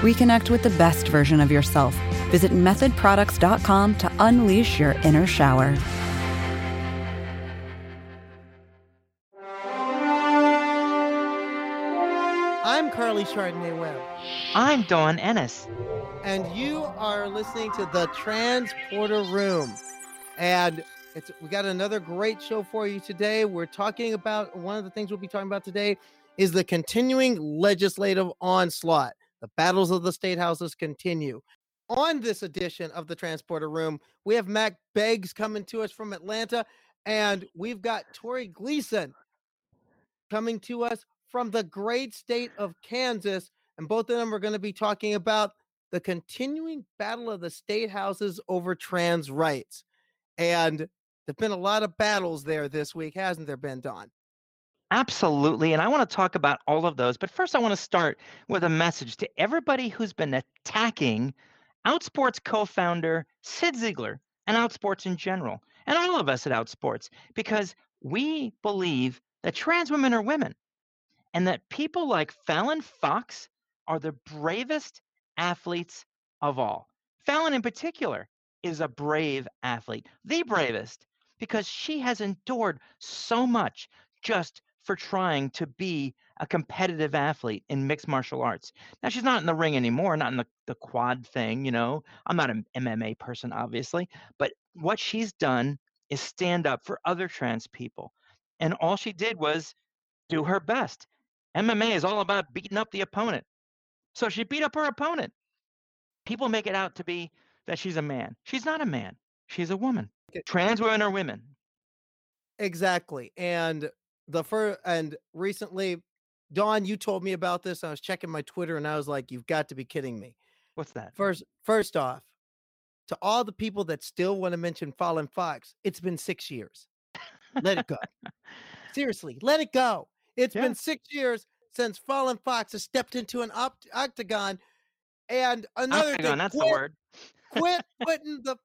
Reconnect with the best version of yourself. Visit methodproducts.com to unleash your inner shower. I'm Carly Chardonnay Webb. I'm Dawn Ennis. And you are listening to the Transporter Room. And it's we got another great show for you today. We're talking about one of the things we'll be talking about today is the continuing legislative onslaught. The battles of the state houses continue. On this edition of the Transporter Room, we have Mack Beggs coming to us from Atlanta, and we've got Tori Gleason coming to us from the great state of Kansas. And both of them are going to be talking about the continuing battle of the state houses over trans rights. And there've been a lot of battles there this week, hasn't there been, Dawn? Absolutely. And I want to talk about all of those. But first, I want to start with a message to everybody who's been attacking Outsports co founder Cyd Zeigler and Outsports in general, and all of us at Outsports, because we believe that trans women are women and that people like Fallon Fox are the bravest athletes of all. Fallon, in particular, is a brave athlete, the bravest, because she has endured so much just for trying to be a competitive athlete in mixed martial arts. Now, she's not in the ring anymore, not in the, the quad thing, you know. I'm not an MMA person, obviously, but what she's done is stand up for other trans people. And all she did was do her best. MMA is all about beating up the opponent. So she beat up her opponent. People make it out to be that she's a man. She's not a man. She's a woman. Trans women are women. Exactly. And the first and recently, Dawn, you told me about this. I was checking my Twitter and I was like, you've got to be kidding me. What's that? First, first off, to all the people that still want to mention Fallon Fox, it's been six years. Let it go. Seriously, let it go. It's yeah. been six years since Fallon Fox has stepped into an opt- octagon. And another octagon, thing, that's quit, the word. quit putting the.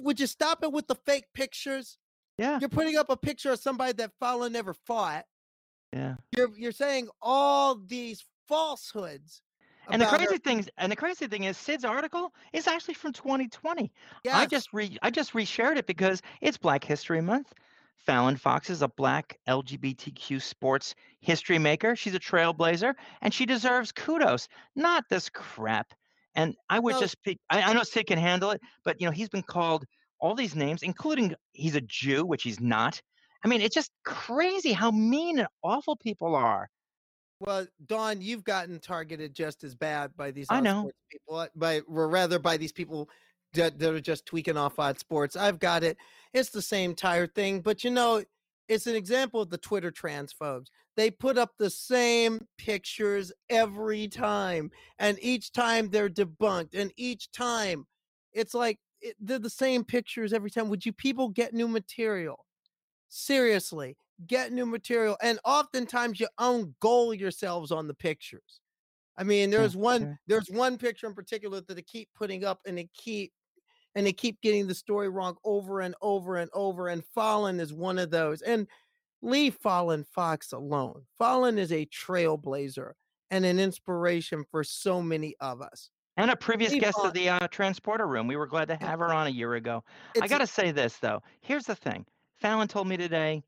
Would you stop it with the fake pictures? Yeah. You're putting up a picture of somebody that Fallon never fought. Yeah. You're you're saying all these falsehoods. And the crazy her. thing, and the crazy thing is, Cyd's article is actually from 2020. Yes. I just re, I just reshared it because it's Black History Month. Fallon Fox is a black LGBTQ sports history maker. She's a trailblazer and she deserves kudos, not this crap. And I would no. just pick, I, I know Cyd can handle it, but you know, he's been called all these names, including he's a Jew, which he's not. I mean, it's just crazy how mean and awful people are. Well, Dawn, you've gotten targeted just as bad by these I know. people, uh, by or rather by these people that, that are just tweaking off on sports. I've got it. It's the same tired thing, but you know, it's an example of the Twitter transphobes. They put up the same pictures every time, and each time they're debunked, and each time it's like it, they're the same pictures every time. Would you people get new material? Seriously, get new material, and oftentimes you own goal yourselves on the pictures. I mean, there's one there's one picture in particular that they keep putting up, and they keep and they keep getting the story wrong over and over and over. And Fallon is one of those. And leave Fallon Fox alone. Fallon is a trailblazer and an inspiration for so many of us. And a previous guest of the uh, transporter room. We were glad to have her on a year ago. It's, I got to say this, though. Here's the thing Fallon told me today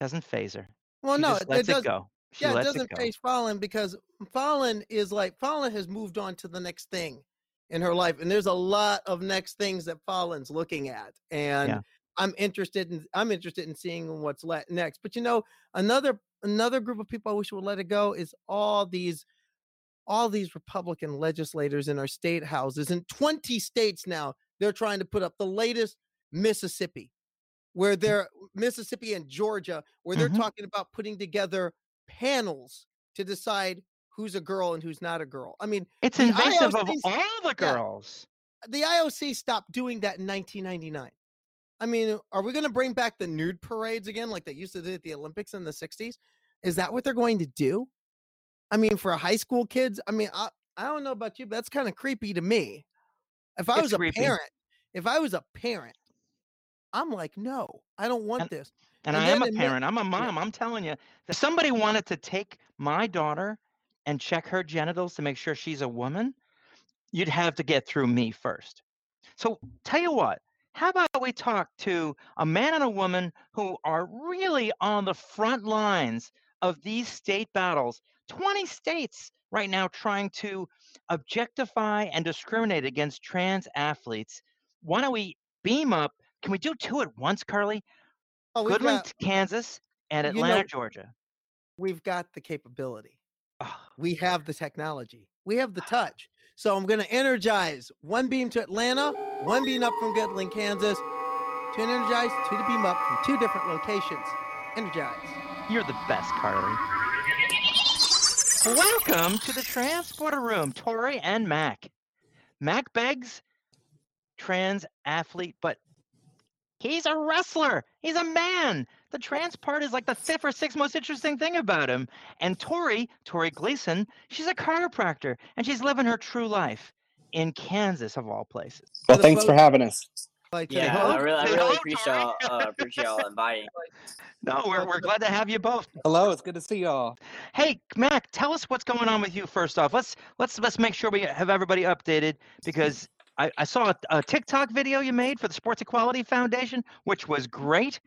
doesn't faze her. Well, she no, it doesn't. It go. She yeah, it doesn't it faze Fallon because Fallon is like Fallon has moved on to the next thing in her life and there's a lot of next things that Fallon's looking at and yeah. I'm interested in I'm interested in seeing what's next but you know another another group of people I wish would let it go is all these all these Republican legislators in our state houses in 20 states now they're trying to put up the latest Mississippi where mm. they're Mississippi and Georgia where they're mm-hmm. talking about putting together panels to decide who's a girl and who's not a girl. I mean, it's invasive of all the girls. the IOC stopped doing that in 1999. I mean, are we going to bring back the nude parades again like they used to do at the Olympics in the 60s? Is that what they're going to do? I mean, for high school kids, I mean, I, I don't know about you, but that's kind of creepy to me. If I It's was a creepy. parent, if I was a parent, I'm like, no, I don't want And- this. And, And I am a parent. I'm a mom. I'm telling you, if somebody wanted to take my daughter and check her genitals to make sure she's a woman, you'd have to get through me first. So tell you what, how about we talk to a man and a woman who are really on the front lines of these state battles? 20 states right now trying to objectify and discriminate against trans athletes. Why don't we beam up? Can we do two at once, Carly? Oh, Goodland, got, Kansas, and you know- Atlanta, Georgia. we've got the capability. Ah, We have the technology. We have the touch. So I'm going to energize one beam to Atlanta, one beam up from Goodland, Kansas. Two to energize, two to beam up from two different locations. Energize. You're the best, Carly. Welcome to the transporter room, Tori and Mack. Mack Beggs trans athlete, but he's a wrestler. He's a man. The trans part is like the fifth or sixth most interesting thing about him. And Tori, Tori Gleason, she's a chiropractor and she's living her true life in Kansas, of all places. Well, thanks for having us. Like Yeah, vote. I really, I really appreciate y'all, uh, appreciate y'all inviting. No, we're, we're glad to have you both. Hello, it's good to see y'all. Hey, Mack, tell us what's going on with you first off. Let's let's let's make sure we have everybody updated because I, I saw a, a TikTok video you made for the Sports Equality Foundation, which was great,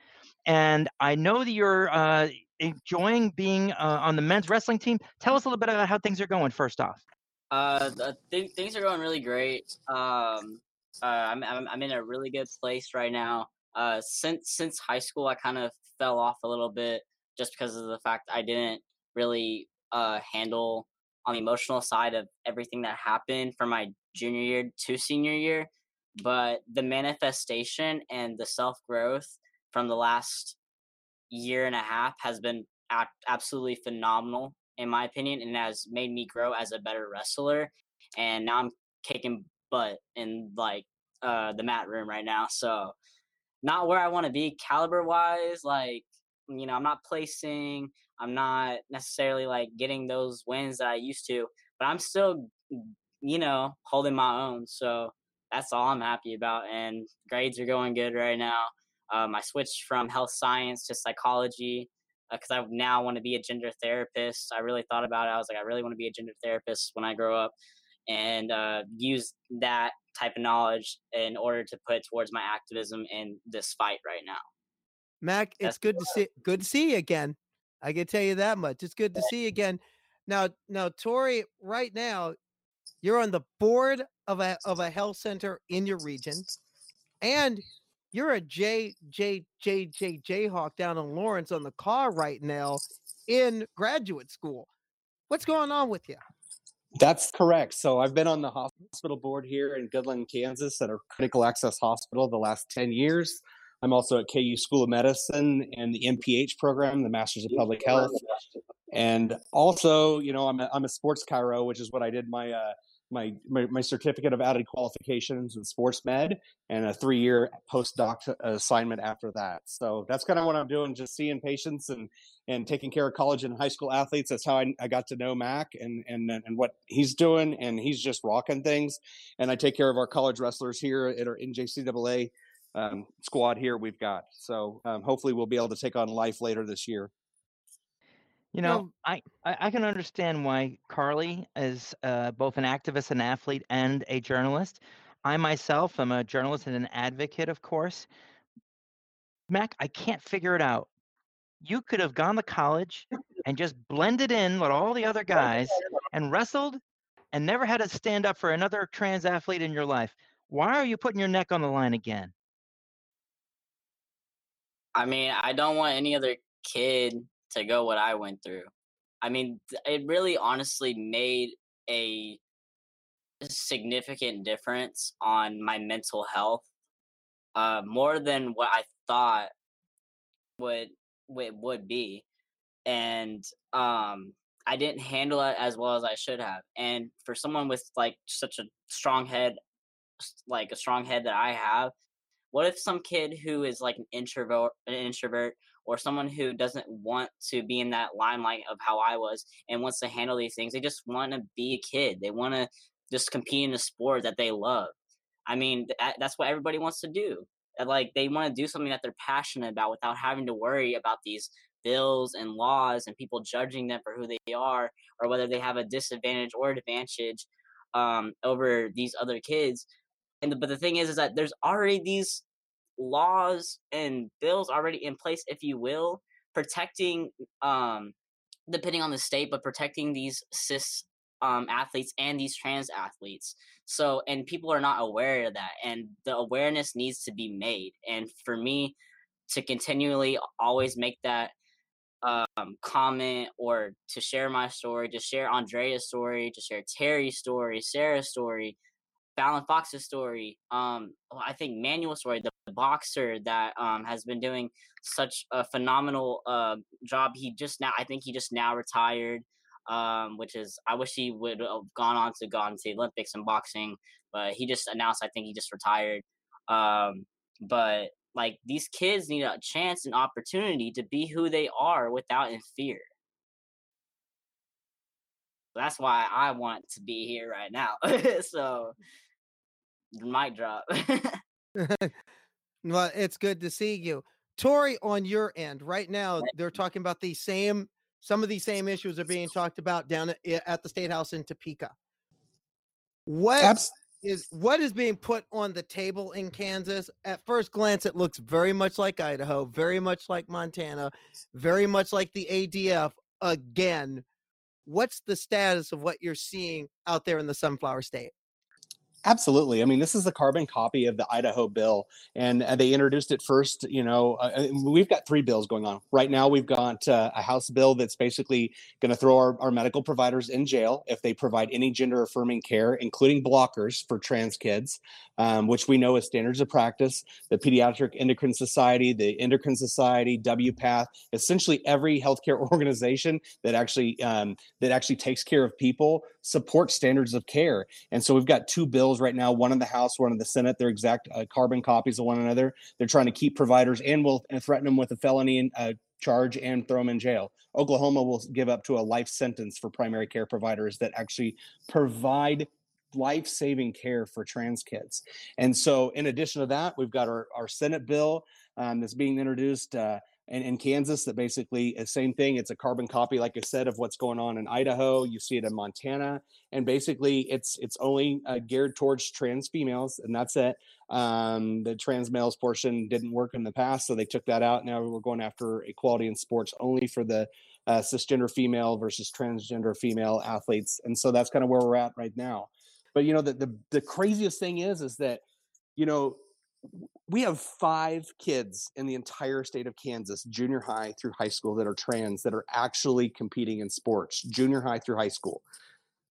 and I know that you're uh, enjoying being uh, on the men's wrestling team. Tell us a little bit about how things are going. First off, Uh, th- things are going really great. Um, uh, I'm, I'm I'm in a really good place right now. Uh, since since high school, I kind of fell off a little bit just because of the fact I didn't really uh handle on the emotional side of everything that happened from my junior year to senior year. But the manifestation and the self growth from the last year and a half has been ab- absolutely phenomenal in my opinion and has made me grow as a better wrestler and now i'm kicking butt in like uh the mat room right now so not where i want to be caliber wise like you know i'm not placing i'm not necessarily like getting those wins that i used to but i'm still you know holding my own so that's all i'm happy about and grades are going good right now um, i switched from health science to psychology because I now want to be a gender therapist. I really thought about it. I was like, I really want to be a gender therapist when I grow up, and uh, use that type of knowledge in order to put towards my activism in this fight right now. Mack, it's That's good to see good to see you again. I can tell you that much. It's good to see you again. Now, now, Tori, right now, you're on the board of a of a health center in your region, and you're a J J J J Jayhawk down in Lawrence on the car right now in graduate school. What's going on with you? That's correct. So I've been on the hospital board here in Goodland, Kansas, at a critical access hospital the last 10 years. I'm also at KU School of Medicine and the MPH program, the Masters of Public Health. And also, you know, I'm a, I'm a sports chiro, which is what I did my, uh, my, my, my certificate of added qualifications in sports med and a three year postdoc assignment after that. So that's kind of what I'm doing, just seeing patients and, and taking care of college and high school athletes. That's how I, I got to know Mack and, and, and what he's doing. And he's just rocking things. And I take care of our college wrestlers here at our NJCAA um, squad here we've got. So um, hopefully we'll be able to take on life later this year. You know, I I can understand why Carly is uh, both an activist, an athlete, and a journalist. I myself am a journalist and an advocate, of course. Mack, I can't figure it out. You could have gone to college and just blended in with all the other guys and wrestled and never had to stand up for another trans athlete in your life. Why are you putting your neck on the line again? I mean, I don't want any other kid to go what I went through. I mean, it really honestly made a significant difference on my mental health, uh, more than what I thought would would would be, and um, I didn't handle it as well as I should have. And for someone with like such a strong head, like a strong head that I have, what if some kid who is like an introvert, an introvert, or someone who doesn't want to be in that limelight of how I was and wants to handle these things? They just want to be a kid. They want to just compete in a sport that they love. I mean, that, that's what everybody wants to do. Like they want to do something that they're passionate about without having to worry about these bills and laws and people judging them for who they are or whether they have a disadvantage or advantage um, over these other kids. And the, but the thing is, is that there's already these laws and bills already in place, if you will, protecting, um, depending on the state, but protecting these cis um, athletes and these trans athletes. So, and people are not aware of that, and the awareness needs to be made. And for me to continually always make that um, comment or to share my story, to share Andrea's story, to share Terry's story, Sarah's story, Fallon Fox's story. Um, I think Manuel's story, the boxer that um, has been doing such a phenomenal uh, job. He just now, I think he just now retired, um, which is I wish he would have gone on to go on to the Olympics in boxing, but he just announced I think he just retired. Um, but like these kids need a chance and opportunity to be who they are without in fear. That's why I want to be here right now. so, mic drop. well, it's good to see you. Tori, on your end, right now, they're talking about the same, some of these same issues are being talked about down at, at the State House in Topeka. What Abs- is what is being put on the table in Kansas. At first glance, it looks very much like Idaho, very much like Montana, very much like the ADF. Again, what's the status of what you're seeing out there in the Sunflower State? Absolutely. I mean, this is a carbon copy of the Idaho bill, and uh, they introduced it first. You know, uh, uh, we've got three bills going on right now. We've got uh, a House bill that's basically going to throw our, our, medical providers in jail if they provide any gender affirming care, including blockers for trans kids, um, which we know is standards of practice. The Pediatric Endocrine Society, the Endocrine Society, WPATH, essentially every healthcare organization that actually um, that actually takes care of people supports standards of care. And so we've got two bills right now, one in the House, one in the Senate. They're exact uh, carbon copies of one another. They're trying to keep providers and will and threaten them with a felony uh, charge and throw them in jail. Oklahoma will give up to a life sentence for primary care providers that actually provide life saving care for trans kids. And so, in addition to that, we've got our, our Senate bill um, that's being introduced. Uh, and in Kansas that basically is the same thing. It's a carbon copy, like I said, of what's going on in Idaho. You see it in Montana, and basically it's it's only uh, geared towards trans females, and that's it. Um, the trans males portion didn't work in the past, so they took that out. Now we're going after equality in sports only for the uh, cisgender female versus transgender female athletes, and so that's kind of where we're at right now. But you know, the the, the craziest thing is, is that you know we have five kids in the entire state of Kansas, junior high through high school, that are trans that are actually competing in sports, junior high through high school.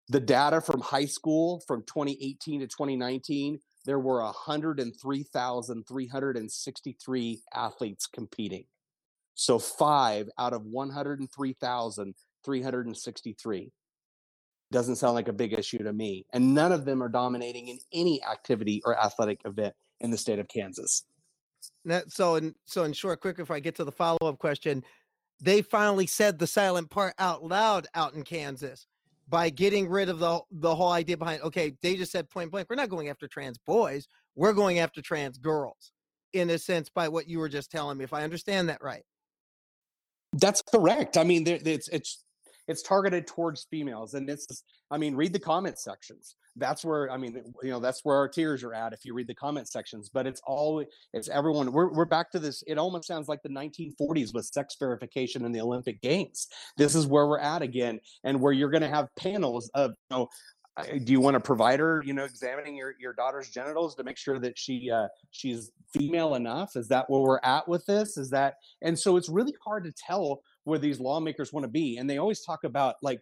The data from high school from 2018 to 2019, there were 103,363 athletes competing. So five out of 103,363 doesn't sound like a big issue to me. And none of them are dominating in any activity or athletic event in the state of Kansas. That, so, in, so in short, quick, if I get to the follow up question, they finally said the silent part out loud out in Kansas by getting rid of the the whole idea behind. Okay, they just said point blank, we're not going after trans boys, we're going after trans girls. In a sense, by what you were just telling me, if I understand that right. That's correct. I mean, it's it's it's targeted towards females and it's i mean read the comment sections. That's where i mean you know that's where our tears are at if you read the comment sections but it's all it's everyone we're, we're back to this it almost sounds like the 1940s with sex verification in the olympic games. This is where we're at again and where you're going to have panels of you know do you want a provider you know examining your, your daughter's genitals to make sure that she uh, she's female enough? Is that where we're at with this? Is that and so it's really hard to tell where these lawmakers want to be and they always talk about like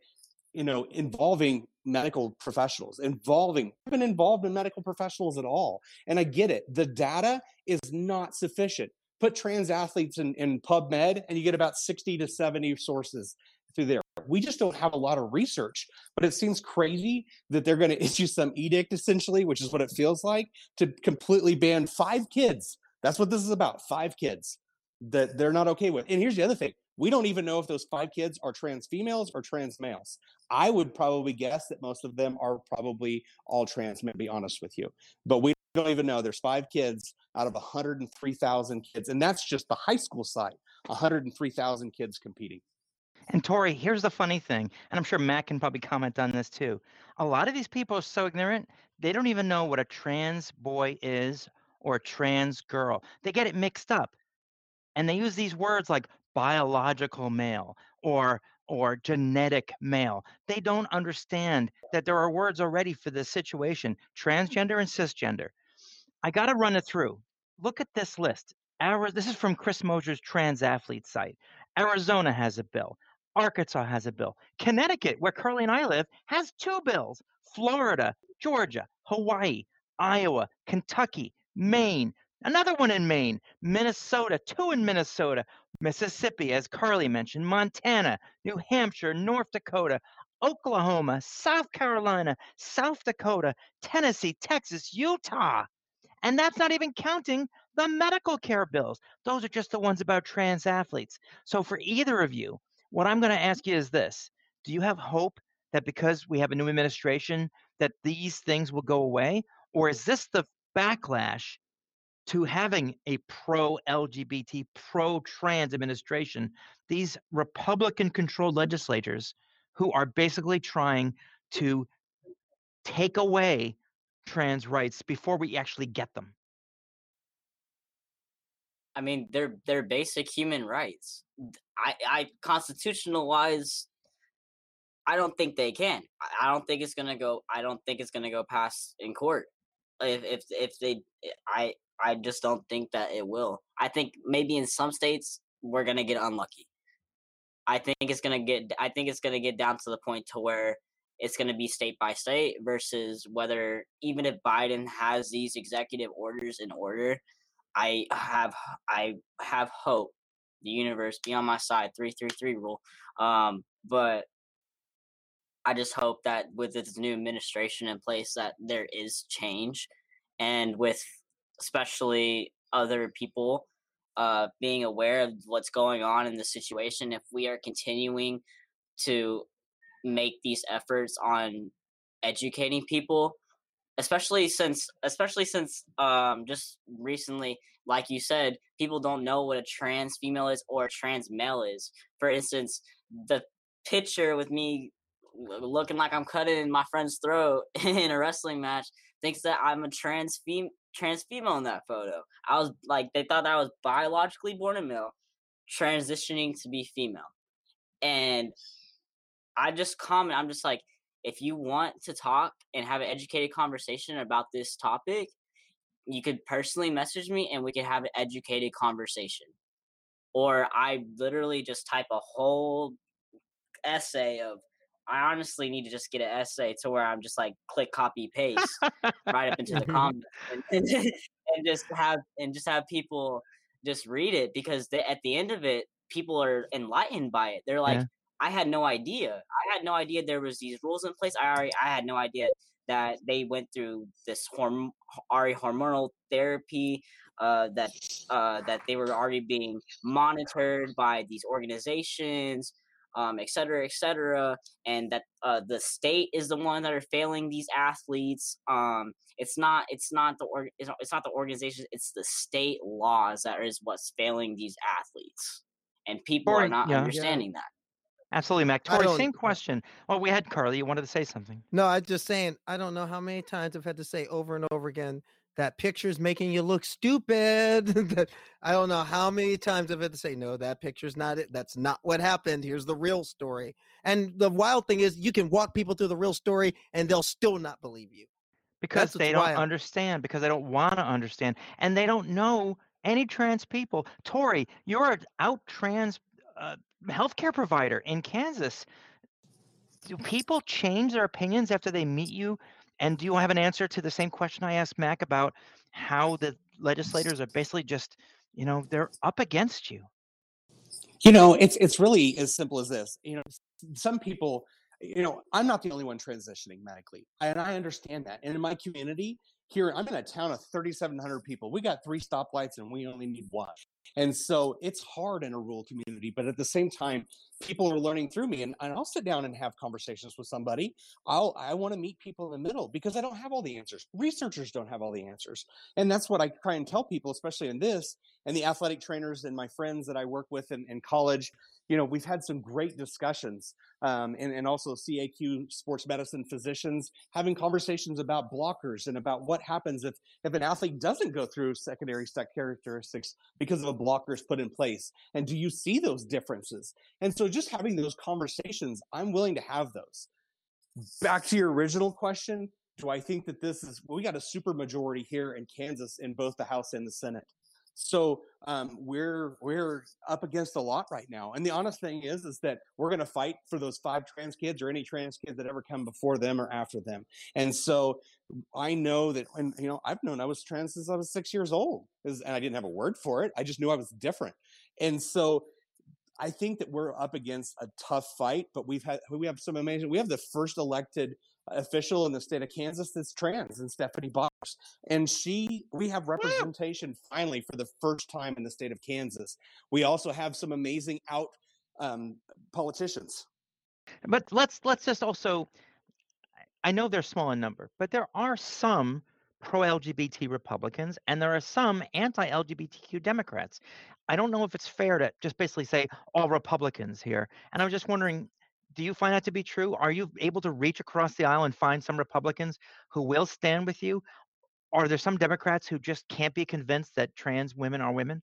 you know involving medical professionals involving been involved in medical professionals at all and i get it the data is not sufficient put trans athletes in, in pubmed and you get about 60 to 70 sources through there We just don't have a lot of research. But it seems crazy that they're going to issue some edict, essentially, which is what it feels like, to completely ban five kids. That's what this is about five kids that they're not okay with. And here's the other thing we don't even know if those five kids are trans females or trans males. I would probably guess that most of them are probably all trans, to be honest with you. But we don't even know. There's five kids out of 103,000 kids. And that's just the high school side 103,000 kids competing. And Tori, here's the funny thing, and I'm sure Matt can probably comment on this too. A lot of these people are so ignorant, they don't even know what a trans boy is or a trans girl. They get it mixed up. And they use these words like biological male or or genetic male. They don't understand that there are words already for this situation, transgender and cisgender. I got to run it through. Look at this list. Our, this is from Chris Mosier's Trans Athlete site. Arizona has a bill. Arkansas has a bill. Connecticut, where Carly and I live, has two bills. Florida, Georgia, Hawaii, Iowa, Kentucky, Maine, another one in Maine, Minnesota, two in Minnesota, Mississippi, as Carly mentioned, Montana, New Hampshire, North Dakota, Oklahoma, South Carolina, South Dakota, Tennessee, Texas, Utah. And that's not even counting the medical care bills. Those are just the ones about trans athletes. So, for either of you, what I'm going to ask you is this Do you have hope that because we have a new administration, that these things will go away? Or is this the backlash to having a pro LGBT, pro trans administration, these Republican controlled legislators who are basically trying to take away trans rights before we actually get them. I mean, they're they're basic human rights. I, I constitutional wise, I don't think they can. I don't think it's gonna go. I don't think it's gonna go past in court. If if if they, I I just don't think that it will. I think maybe in some states we're gonna get unlucky. I think it's gonna get. I think it's gonna get down to the point to where it's gonna be state by state versus whether even if Biden has these executive orders in order, I have I have hope. The universe be on my side. Three three three rule. Um, but I just hope that with this new administration in place, that there is change, and with especially other people uh, being aware of what's going on in the situation, if we are continuing to make these efforts on educating people, especially since especially since um, just recently, like you said, people don't know what a trans female is or a trans male is. For instance, the picture with me looking like I'm cutting my friend's throat in a wrestling match thinks that I'm a trans fem- trans female in that photo. I was like, they thought that I was biologically born a male, transitioning to be female. And I just comment, I'm just like, if you want to talk and have an educated conversation about this topic, you could personally message me and we could have an educated conversation. Or I literally just type a whole essay of I honestly need to just get an essay to where I'm just like click copy paste right up into the comments and, and, and, just have and just have people just read it because they, at the end of it, people are enlightened by it. They're like, yeah. I had no idea. I had no idea there was these rules in place. I already I had no idea that they went through this horm- already hormonal therapy. Uh, that uh, that they were already being monitored by these organizations um, et cetera, et cetera, and that uh, the state is the one that are failing these athletes. Um, it's not, it's not the or, it's, not, it's not the organization, it's the state laws that is what's failing these athletes, and people are not yeah, understanding yeah. that. Absolutely, Mack. Tori, same question. Oh, we had Carly. You wanted to say something? No, I'm just saying. I don't know how many times I've had to say over and over again that picture's making you look stupid. I don't know how many times I've had to say, no, that picture's not it. That's not what happened. Here's the real story. And the wild thing is, you can walk people through the real story and they'll still not believe you. Because they don't wild. understand, because they don't want to understand, and they don't know any trans people. Tori, you're an out trans uh, healthcare provider in Kansas. Do people change their opinions after they meet you and do you have an answer to the same question I asked Mack about how the legislators are basically just, you know, they're up against you? You know, it's it's really as simple as this. You know, some people you know i'm not the only one transitioning medically and i understand that and in my community here i'm in a town of 3700 people we got three stoplights and we only need one and so it's hard in a rural community but at the same time people are learning through me and, and i'll sit down and have conversations with somebody. I'll i want to meet people in the middle because i don't have all the answers. Researchers don't have all the answers and that's what i try and tell people especially in this and the athletic trainers and my friends that i work with in, in college you know, we've had some great discussions, um, and, and also CAQ sports medicine physicians having conversations about blockers and about what happens if, if an athlete doesn't go through secondary set characteristics because of a blocker is put in place. And do you see those differences? And so just having those conversations, I'm willing to have those. Back to your original question, do I think that this is, well, we got a super majority here in Kansas in both the House and the Senate. So um, we're we're up against a lot right now. And the honest thing is, is that we're going to fight for those five trans kids or any trans kids that ever come before them or after them. And so I know that, and you know, I've known I was trans since I was six years old, and I didn't have a word for it. I just knew I was different. And so I think that we're up against a tough fight, but we've had we have some amazing. We have the first elected official in the state of Kansas that's trans, and Stephanie Box, and she we have representation finally for the first time in the state of Kansas. We also have some amazing out um, politicians. But let's let's just also. I know they're small in number, but there are some pro LGBT Republicans and there are some anti LGBTQ Democrats. I don't know if it's fair to just basically say all Republicans here. And I was just wondering, do you find that to be true? Are you able to reach across the aisle and find some Republicans who will stand with you? Are there some Democrats who just can't be convinced that trans women are women?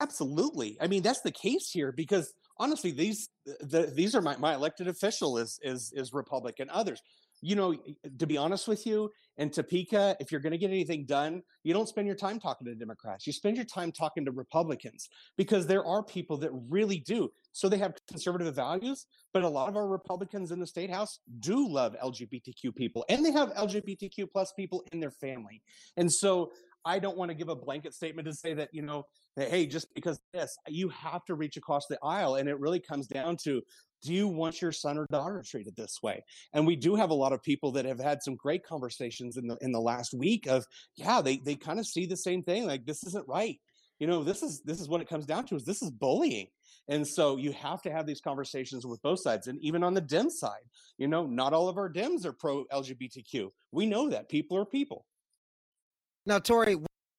Absolutely. I mean, that's the case here because honestly, these the, these are my, my elected official is is is Republican. Others, you know, to be honest with you, in Topeka, if you're going to get anything done, you don't spend your time talking to Democrats. You spend your time talking to Republicans because there are people that really do. So they have conservative values, but a lot of our Republicans in the state house do love LGBTQ people and they have LGBTQ plus people in their family. And so I don't want to give a blanket statement to say that, you know, that, hey, just because this, you have to reach across the aisle. And it really comes down to do you want your son or daughter treated this way? And we do have a lot of people that have had some great conversations in the in the last week of yeah they they kind of see the same thing like this isn't right. You know this is this is what it comes down to is this is bullying. And so you have to have these conversations with both sides and even on the dim side you know not all of our dims are pro lgbtq we know that. People are people. Now tori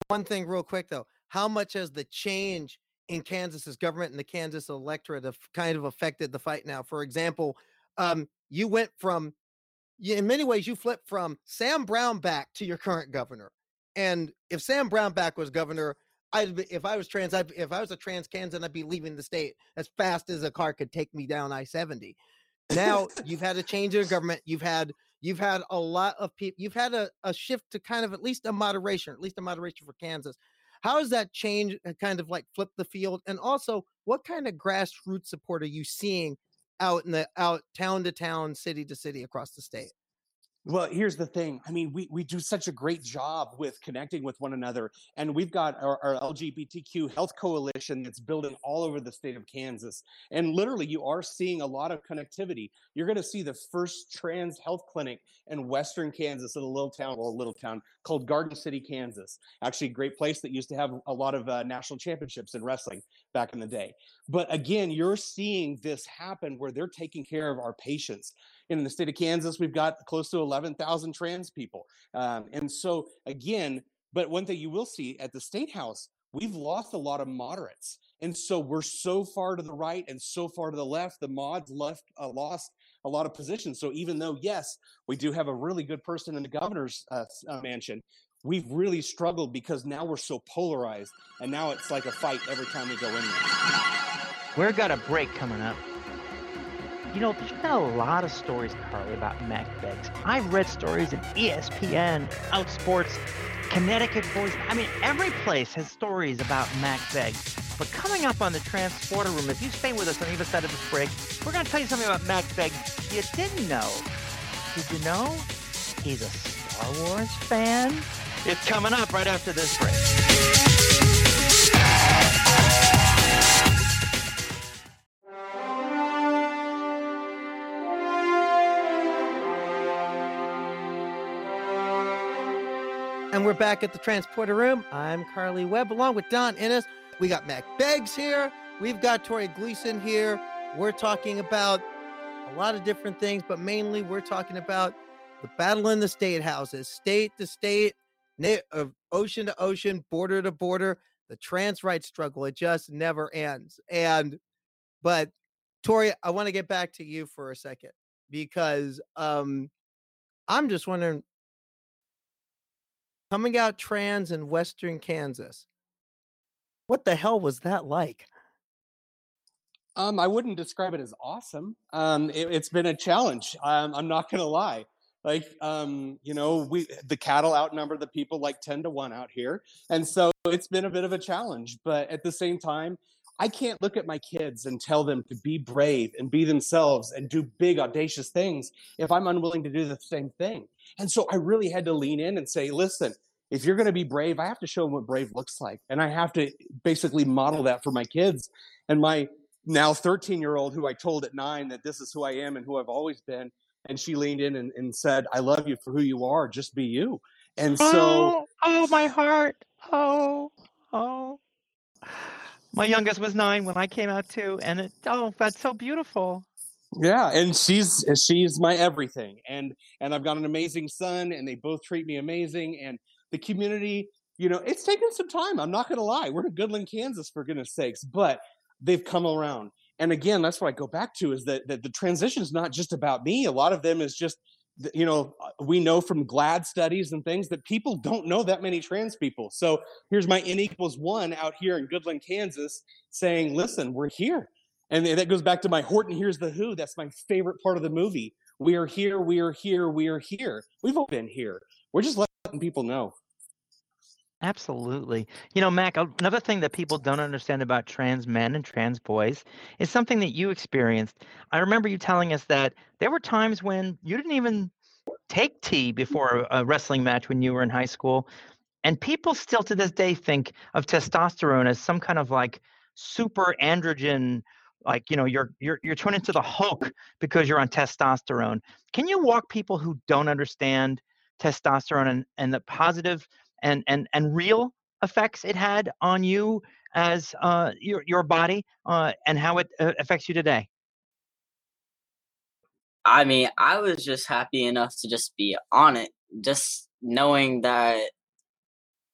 one thing real quick though. How much has the change in Kansas's government and the Kansas electorate have kind of affected the fight now. For example, um, you went from, in many ways, you flipped from Sam Brownback to your current governor. And if Sam Brownback was governor, I'd be, if I was trans, I'd, if I was a trans Kansan, I'd be leaving the state as fast as a car could take me down I seventy. Now you've had a change in government. You've had you've had a lot of people. You've had a, a shift to kind of at least a moderation, at least a moderation for Kansas. How has that change uh, kind of like flip the field? And also, what kind of grassroots support are you seeing out in the out town to town, city to city across the state? Well, here's the thing. I mean, we, we do such a great job with connecting with one another. And we've got our, our, LGBTQ health coalition that's building all over the state of Kansas. And literally, you are seeing a lot of connectivity. You're going to see the first trans health clinic in Western Kansas in a little town, well, a little town called Garden City, Kansas. Actually, a great place that used to have a lot of uh, national championships in wrestling back in the day. But again, you're seeing this happen where they're taking care of our patients in the state of Kansas, we've got close to 11,000 trans people. Um, and so, again, but one thing you will see at the state house, we've lost a lot of moderates. And so we're so far to the right and so far to the left, the mods left uh, lost a lot of positions. So even though, yes, we do have a really good person in the governor's uh, uh, mansion, we've really struggled because now we're so polarized and now it's like a fight every time we go in there. We've got a break coming up. You know, there's been a lot of stories, Carly, about Mack Beggs. I've read stories in ESPN, Outsports, Connecticut Voice. I mean, every place has stories about Mack Beggs. But coming up on the Transporter Room, if you stay with us on either side of this break, we're going to tell you something about Mack Beggs you didn't know. Did you know he's a Star Wars fan? It's coming up right after this break. And we're back at the transporter room. I'm Carly Webb along with Dawn Ennis. We got Mack Beggs here. We've got Tori Gleason here. We're talking about a lot of different things, but mainly we're talking about the battle in the state houses, state to state, ocean to ocean, border to border. The trans rights struggle, it just never ends. And, but Tori, I want to get back to you for a second because um, I'm just wondering coming out trans in Western Kansas, what the hell was that like? Um, I wouldn't describe it as awesome. Um, it, has been a challenge. Um, I'm not gonna lie. Like, um, you know, we the cattle outnumber the people like ten to one out here, and so it's been a bit of a challenge. But at the same time, I can't look at my kids and tell them to be brave and be themselves and do big, audacious things if I'm unwilling to do the same thing. And so I really had to lean in and say, listen, if you're going to be brave, I have to show them what brave looks like. And I have to basically model that for my kids. And my now 13 year old, who I told at nine that this is who I am and who I've always been, and she leaned in and, and said, I love you for who you are, just be you. And so, oh, oh my heart. Oh, oh my youngest was nine when I came out too, and it oh, that's so beautiful. Yeah, and she's she's my everything, and and I've got an amazing son, and they both treat me amazing, and the community, you know, it's taken some time. I'm not to lie. We're in Goodland, Kansas, for goodness sakes, but they've come around. And again, that's what I go back to is that, that the transition is not just about me. A lot of them is just you know, uh, we know from GLAAD studies and things that people don't know that many trans people. So here's my N equals one out here in Goodland, Kansas, saying, listen, we're here. And that goes back to my Horton Hears the Who. That's my favorite part of the movie. We are here, we are here, we are here. We've all been here. We're just letting people know. Absolutely. You know, Mack, another thing that people don't understand about trans men and trans boys is something that you experienced. I remember you telling us that there were times when you didn't even take tea before a wrestling match when you were in high school. And people still to this day think of testosterone as some kind of like super androgen like you know you're you're you're turning into the hulk because you're on testosterone can you walk people who don't understand testosterone and, and the positive and and and real effects it had on you as uh, your your body uh, and how it uh, affects you today? I mean, I was just happy enough to just be on it, just knowing that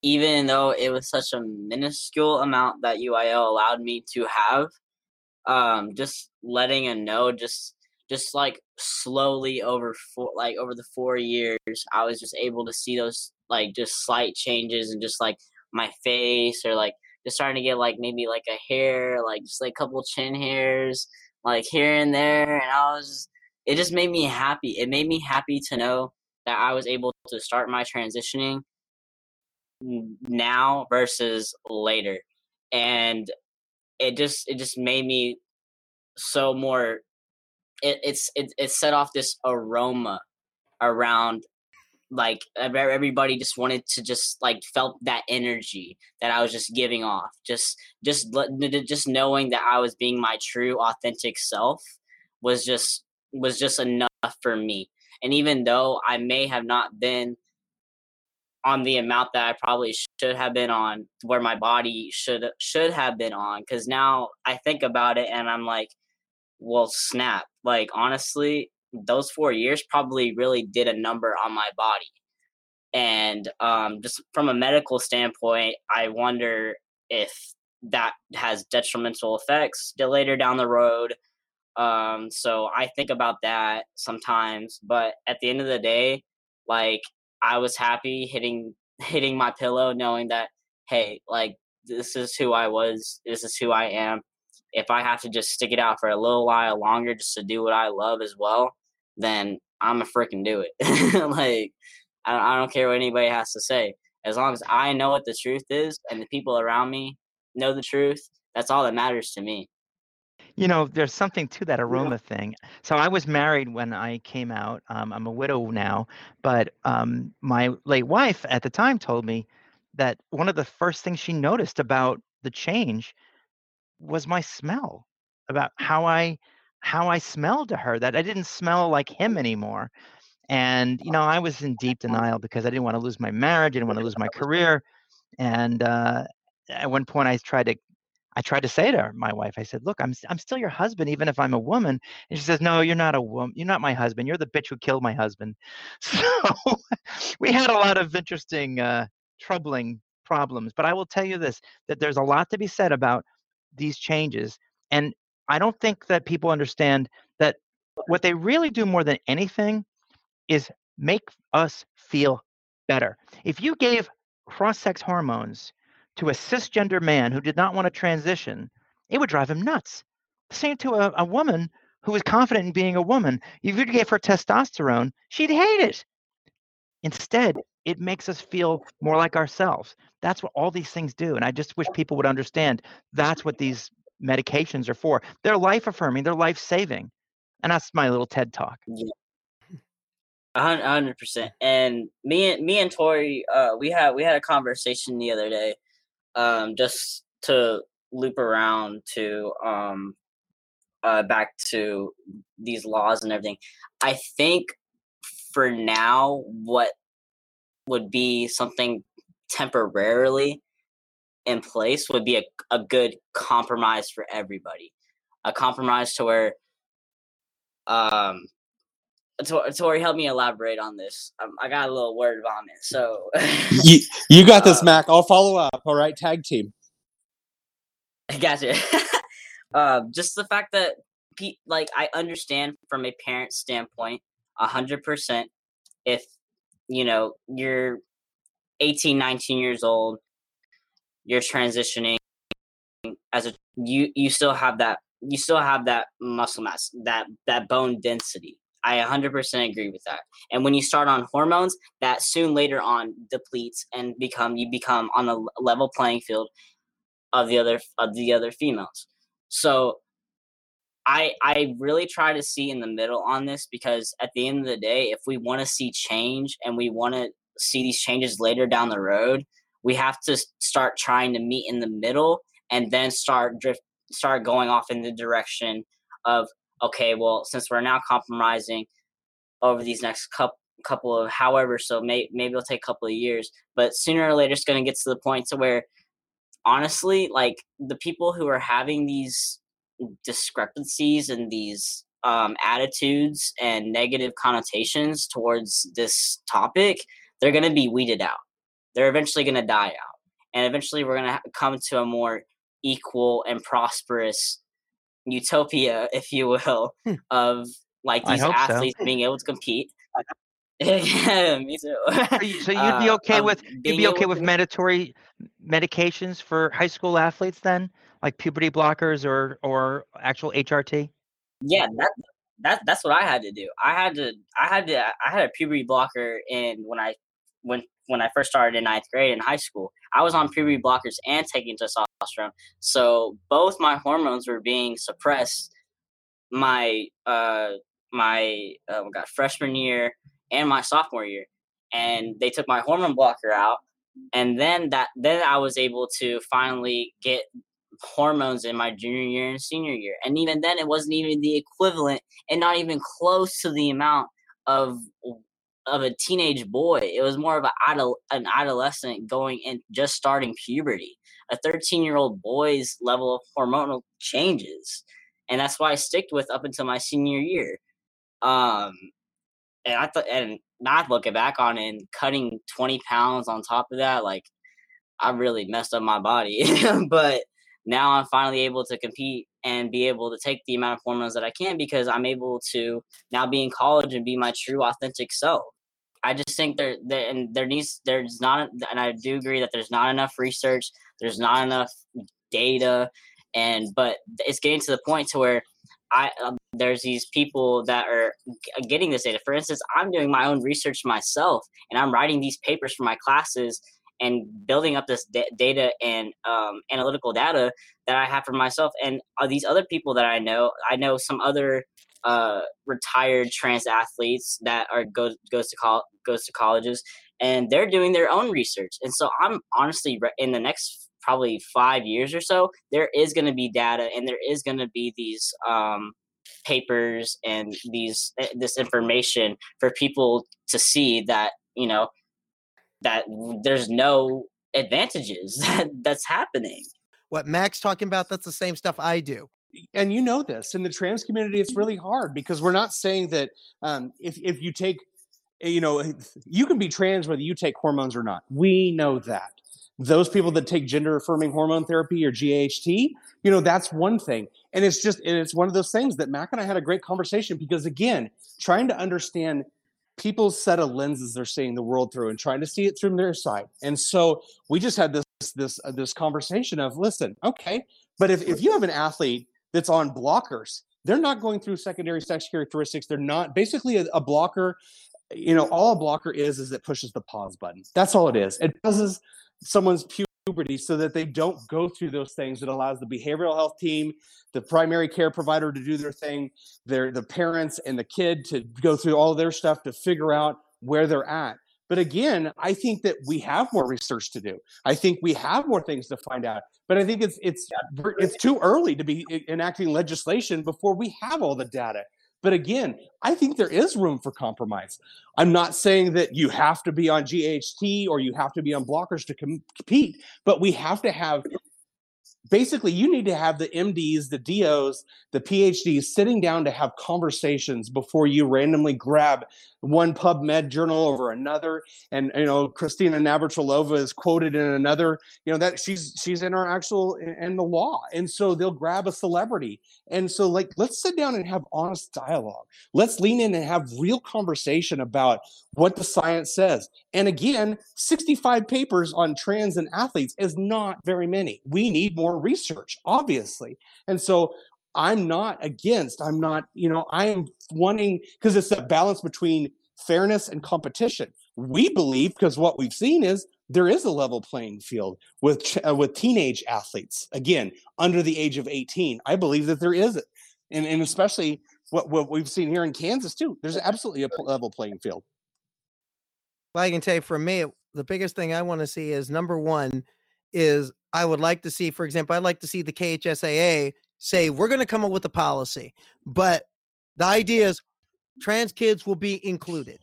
even though it was such a minuscule amount that UIL allowed me to have, um, just letting a know, just just like slowly over four, like over the four years, I was just able to see those like just slight changes and just like my face or like just starting to get like maybe like a hair, like just like a couple chin hairs, like here and there. And I was, it just made me happy. It made me happy to know that I was able to start my transitioning now versus later. And it just, it just made me so more, it, it's, it, it set off this aroma around like everybody just wanted to just like felt that energy that I was just giving off just just just knowing that I was being my true authentic self was just was just enough for me. And even though I may have not been on the amount that I probably should have been on where my body should should have been on cuz now I think about it and I'm like well snap like honestly those four years probably really did a number on my body. And um, just from a medical standpoint, I wonder if that has detrimental effects later down the road. Um, so I think about that sometimes. But at the end of the day, like I was happy hitting hitting my pillow, knowing that hey, like this is who I was, this is who I am if I have to just stick it out for a little while longer just to do what I love as well, then I'm a freaking do it. like I, I don't care what anybody has to say. As long as I know what the truth is and the people around me know the truth, that's all that matters to me. You know, there's something to that aroma yeah. thing. So I was married when I came out. Um, I'm a widow now, but um, my late wife at the time told me that one of the first things she noticed about the change was my smell, about how I how I smelled to her, that I didn't smell like him anymore. And you know, I was in deep denial because I didn't want to lose my marriage, I didn't want to lose my career. And uh, at one point, I tried to I tried to say to her, my wife, I said, "Look, I'm I'm still your husband, even if I'm a woman." And she says, "No, you're not a woman. You're not my husband. You're the bitch who killed my husband." So we had a lot of interesting, uh, troubling problems. But I will tell you this: that there's a lot to be said about these changes, and I don't think that people understand that what they really do more than anything is make us feel better. If you gave cross-sex hormones to a cisgender man who did not want to transition, it would drive him nuts. Same to a, a woman who was confident in being a woman. If you gave her testosterone, she'd hate it. Instead, it makes us feel more like ourselves. That's what all these things do. And I just wish people would understand that's what these medications are for. They're life affirming, they're life saving. And that's my little TED talk. Yeah. hundred percent. And me and me and Tori, uh, we had we had a conversation the other day um, just to loop around to um, uh, back to these laws and everything. I think for now, what would be something temporarily in place would be a, a good compromise for everybody. A compromise to where um Tori, help me elaborate on this. Um, I got a little word vomit. So you, you got this, um, Mack. I'll follow up. All right, tag team. I gotcha. um, just the fact that, like, I understand from a parent standpoint, a hundred percent. If you know you're 18, 19 years old, you're transitioning as a you you still have that you still have that muscle mass that that bone density I 100% agree with that. And when you start on hormones, that soon later on depletes and become you become on the level playing field of the other of the other females. So I I really try to see in the middle on this because at the end of the day, if we want to see change and we want to see these changes later down the road, we have to start trying to meet in the middle and then start drift start going off in the direction of okay, well, since we're now compromising over these next couple couple of however so may, maybe it'll take a couple of years but sooner or later it's going to get to the point to where honestly like the people who are having these discrepancies and these um, attitudes and negative connotations towards this topic they're going to be weeded out they're eventually going to die out and eventually we're going to come to a more equal and prosperous utopia, if you will, hmm. of like these athletes so. being able to compete. yeah, me too. so you'd be uh, okay uh, with you'd be okay with mandatory medications for high school athletes then, like puberty blockers or or actual HRT? Yeah, that that that's what I had to do. I had to I had to I had a puberty blocker and when I when when I first started in ninth grade in high school. I was on puberty blockers and taking testosterone, so both my hormones were being suppressed. My uh my oh god freshman year and my sophomore year, and they took my hormone blocker out, and then that then I was able to finally get hormones in my junior year and senior year, and even then it wasn't even the equivalent and not even close to the amount of of a teenage boy. It was more of an adolescent going and just starting puberty. A 13 year old boy's level of hormonal changes, and that's why I sticked with up until my senior year. Um, and I thought, and not looking back on it, and cutting 20 pounds on top of that, like I really messed up my body. but now I'm finally able to compete and be able to take the amount of hormones that I can because I'm able to now be in college and be my true authentic self. I just think there, and there needs there's not and I do agree that there's not enough research, there's not enough data, and but it's getting to the point to where I um, there's these people that are getting this data. For instance, I'm doing my own research myself, and I'm writing these papers for my classes and building up this d- data and um, analytical data that I have for myself. And uh, these other people that I know, I know some other uh, retired trans athletes that are goes goes to col- goes to colleges, and they're doing their own research. And so I'm honestly in the next probably five years or so, there is going to be data and there is going to be these um, papers and these eh, this information for people to see that you know that there's no advantages that that's happening what Mack's talking about, that's the same stuff I do. And you know this in the trans community, it's really hard because we're not saying that um, if if you take, eh, you know, you can be trans whether you take hormones or not. We know that. Those people that take gender affirming hormone therapy or GHT, you know, that's one thing. And it's just, and it's one of those things that Mack and I had a great conversation because, again, trying to understand people's set of lenses they're seeing the world through and trying to see it through their side. And so we just had this this uh, this conversation of listen, okay, but if, if you have an athlete that's on blockers, they're not going through secondary sex characteristics. They're not basically a, a blocker. You know, all a blocker is is it pushes the pause button. That's all it is. It pauses someone's puberty so that they don't go through those things. It allows the behavioral health team, the primary care provider to do their thing, their the parents and the kid to go through all their stuff to figure out where they're at. But again, I think that we have more research to do. I think we have more things to find out. But I think it's it's it's too early to be enacting legislation before we have all the data. But again, I think there is room for compromise. I'm not saying that you have to be on GHT or you have to be on blockers to compete, but we have to have basically you need to have the MDs, the DOs, the PhDs sitting down to have conversations before you randomly grab one PubMed journal over another. And you know, Christina Navratilova is quoted in another. You know that she's she's in our actual in the law, and so they'll grab a celebrity. And so, like, let's sit down and have honest dialogue. Let's lean in and have real conversation about what the science says. And again, 65 papers on trans and athletes is not very many. We need more research, obviously. And so I'm not against, I'm not, you know, I am wanting, because it's that balance between fairness and competition. We believe, because what we've seen is there is a level playing field with uh, with teenage athletes. Again, under the age of 18, I believe that there is, and, and especially what, what we've seen here in Kansas too. There's absolutely a level playing field. Well, I can tell you, for me, the biggest thing I want to see is number one is I would like to see, for example, I'd like to see the KHSAA say we're going to come up with a policy, but the idea is trans kids will be included.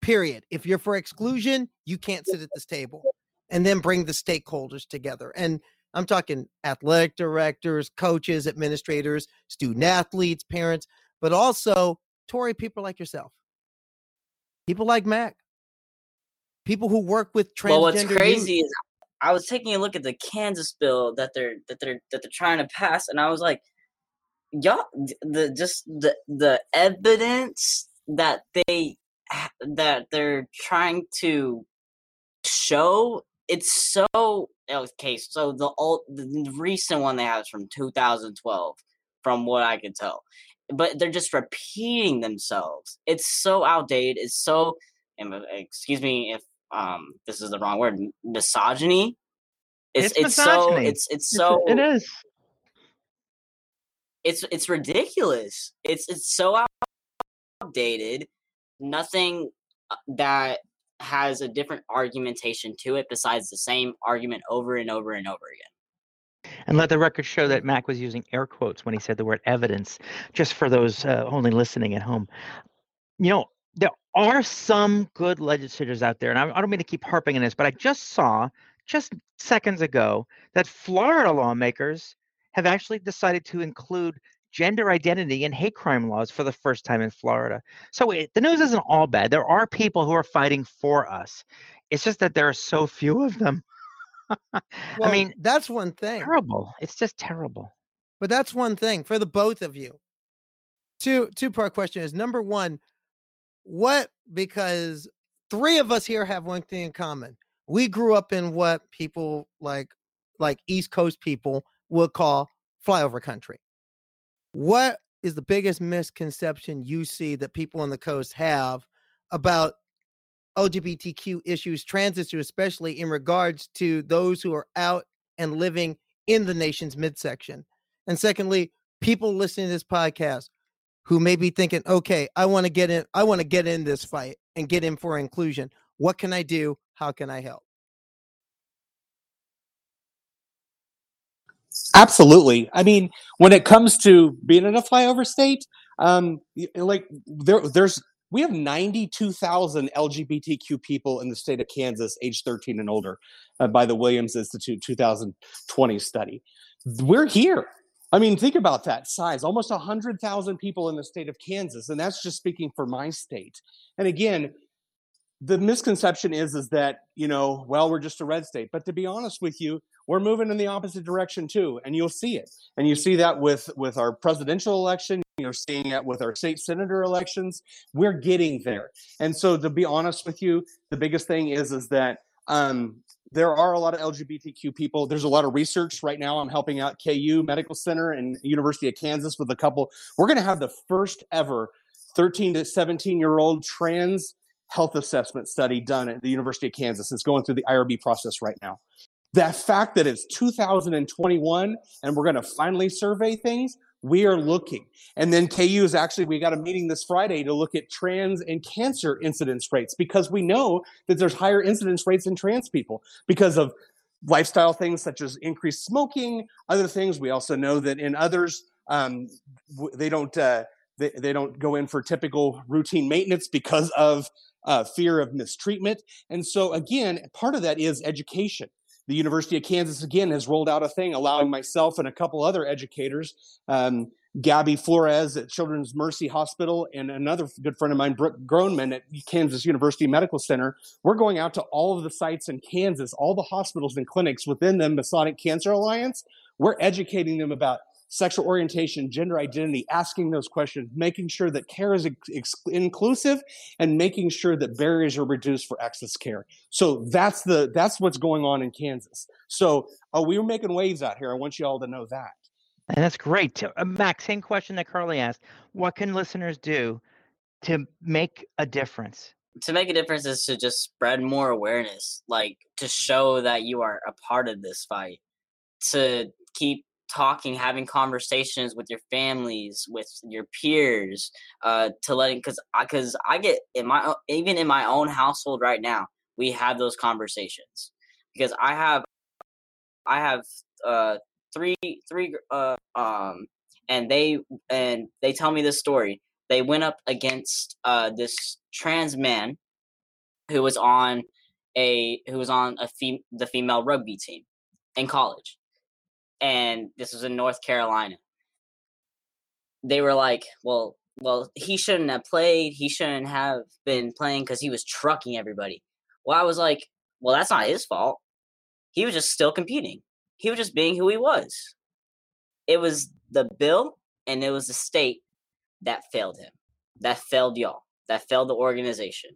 Period. If you're for exclusion, you can't sit at this table. And then bring the stakeholders together. And I'm talking athletic directors, coaches, administrators, student athletes, parents, but also Tori people like yourself. People like Mack. People who work with transgender. Well, what's crazy youth. is I was taking a look at the Kansas bill that they're that they're that they're trying to pass, and I was like, y'all, the just the the evidence that they that they're trying to show it's so okay so the old the recent one they have is from 2012 from what i can tell but they're just repeating themselves. It's so outdated it's so uh, excuse me if um this is the wrong word misogyny? It's it's, it's so it's it's so it is. It's it's ridiculous. It's it's so outdated. Nothing uh, that has a different argumentation to it besides the same argument over and over and over again. And let the record show that Mack was using air quotes when he said the word evidence, just for those uh, only listening at home. You know, there are some good legislators out there, and I, I don't mean to keep harping on this, but I just saw just seconds ago that Florida lawmakers have actually decided to include gender identity and hate crime laws for the first time in Florida. So it, the news isn't all bad. There are people who are fighting for us. It's just that there are so few of them. well, I mean, that's one thing. Terrible. It's just terrible. But that's one thing for the both of you. Two two part question is number one, what because three of us here have one thing in common. We grew up in what people like like East Coast people would call flyover country. What is the biggest misconception you see that people on the coast have about LGBTQ issues, trans issues, especially in regards to those who are out and living in the nation's midsection? And secondly, people listening to this podcast who may be thinking, okay, I want to get in, I want to get in this fight and get in for inclusion. What can I do? How can I help? Absolutely. I mean, when it comes to being in a flyover state, Um, like there, there's we have 92,000 LGBTQ people in the state of Kansas, age 13 and older, uh, by the Williams Institute 2020 study. We're here. I mean, think about that size almost 100,000 people in the state of Kansas. And that's just speaking for my state. And again, the misconception is is that you know well we're just a red state but to be honest with you we're moving in the opposite direction too and you'll see it and you see that with with our presidential election you're seeing it with our state senator elections we're getting there and so to be honest with you the biggest thing is is that um, there are a lot of lgbtq people there's a lot of research right now i'm helping out ku medical center and university of kansas with a couple we're going to have the first ever 13 to 17 year old trans health assessment study done at the University of Kansas. It's going through the IRB process right now. That fact that it's 2021 and we're going to finally survey things, we are looking. And then KU is actually, we got a meeting this Friday to look at trans and cancer incidence rates because we know that there's higher incidence rates in trans people because of lifestyle things such as increased smoking, other things. We also know that in others, um, they don't. Uh, they, don't go in for typical routine maintenance because of uh, fear of mistreatment. And so, again, part of that is education. The University of Kansas, again, has rolled out a thing allowing myself and a couple other educators, um, Gabby Flores at Children's Mercy Hospital, and another good friend of mine, Brooke Groneman at Kansas University Medical Center. We're going out to all of the sites in Kansas, all the hospitals and clinics within the Masonic Cancer Alliance. We're educating them about sexual orientation, gender identity, asking those questions, making sure that care is ex- inclusive, and making sure that barriers are reduced for access care. So that's the that's what's going on in Kansas. So uh, we were making waves out here. I want you all to know that. And that's great. Uh, Max, same question that Carly asked. What can listeners do to make a difference? To make a difference is to just spread more awareness, like to show that you are a part of this fight, to keep talking, having conversations with your families, with your peers, uh, to letting because I because I get in my even in my own household right now, we have those conversations because I have I have uh three three uh um and they and they tell me this story. They went up against uh this trans man who was on a who was on a fem- the female rugby team in college and this was in North Carolina. They were like, "Well, well, he shouldn't have played. He shouldn't have been playing because he was trucking everybody." Well, I was like, "Well, that's not his fault. He was just still competing. He was just being who he was." It was the bill and it was the state that failed him. That failed y'all. That failed the organization.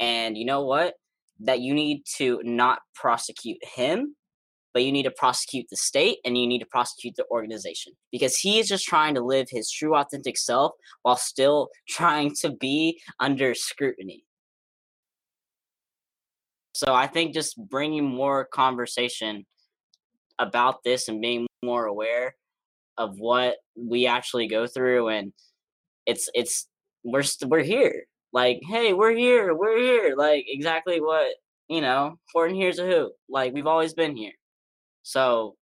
And you know what? That you need to not prosecute him but you need to prosecute the state and you need to prosecute the organization because he is just trying to live his true authentic self while still trying to be under scrutiny. So I think just bringing more conversation about this and being more aware of what we actually go through and it's it's we're we're here like hey we're here we're here like exactly what you know Horton Hears a Who like we've always been here so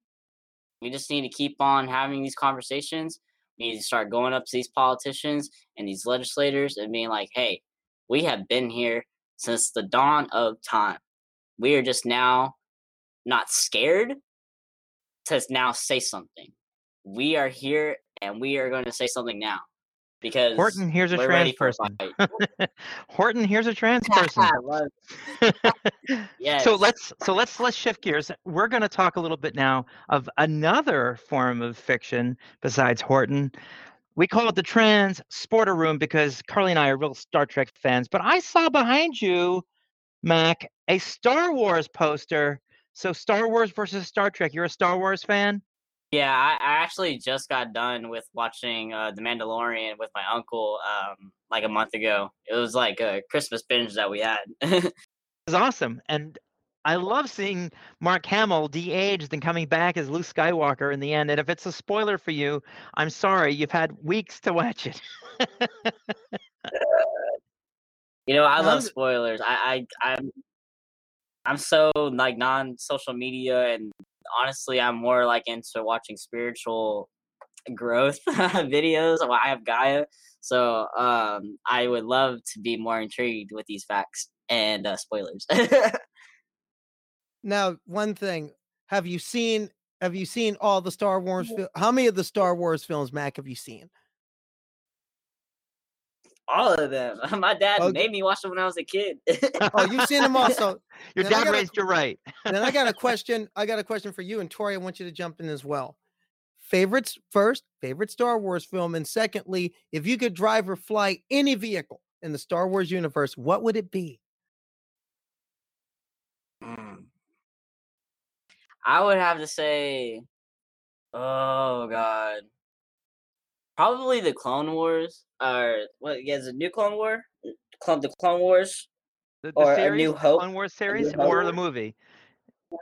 we just need to keep on having these conversations. We need to start going up to these politicians and these legislators and being like, hey, we have been here since the dawn of time. We are just now not scared to now say something. We are here and we are going to say something now because Horton Hears a trans person. Horton Hears a trans person. yes. So let's so let's let's shift gears. We're going to talk a little bit now of another form of fiction besides Horton. We call it the trans sporter room because Carly and I are real Star Trek fans. But I saw behind you, Mack, a Star Wars poster. So Star Wars versus Star Trek. You're a Star Wars fan? Yeah, I, I actually just got done with watching uh, The Mandalorian with my uncle um, like a month ago. It was like a Christmas binge that we had. it was awesome. And I love seeing Mark Hamill de-aged and coming back as Luke Skywalker in the end. And if it's a spoiler for you, I'm sorry. You've had weeks to watch it. you know, I love spoilers. I, I I'm I'm so like non-social media and honestly, I'm more like into watching spiritual growth videos. I have Gaia, So um, I would love to be more intrigued with these facts and uh, spoilers. Now, one thing, have you seen have you seen all the Star Wars fil- how many of the Star Wars films, Mack, have you seen? All of them. My dad Okay. made me watch them when I was a kid. Oh, you've seen them all. So Your Then dad gotta- raised you right. then I got a question. I got a question for you and Tori. I want you to jump in as well. Favorites first, favorite Star Wars film, and secondly, if you could drive or fly any vehicle in the Star Wars universe, what would it be? Mm. I would have to say, oh god, probably the Clone Wars or what? Yeah, is it New Clone War? Clone the Clone Wars. The, the Or A New Hope. Clone Wars series, Hope. or the movie.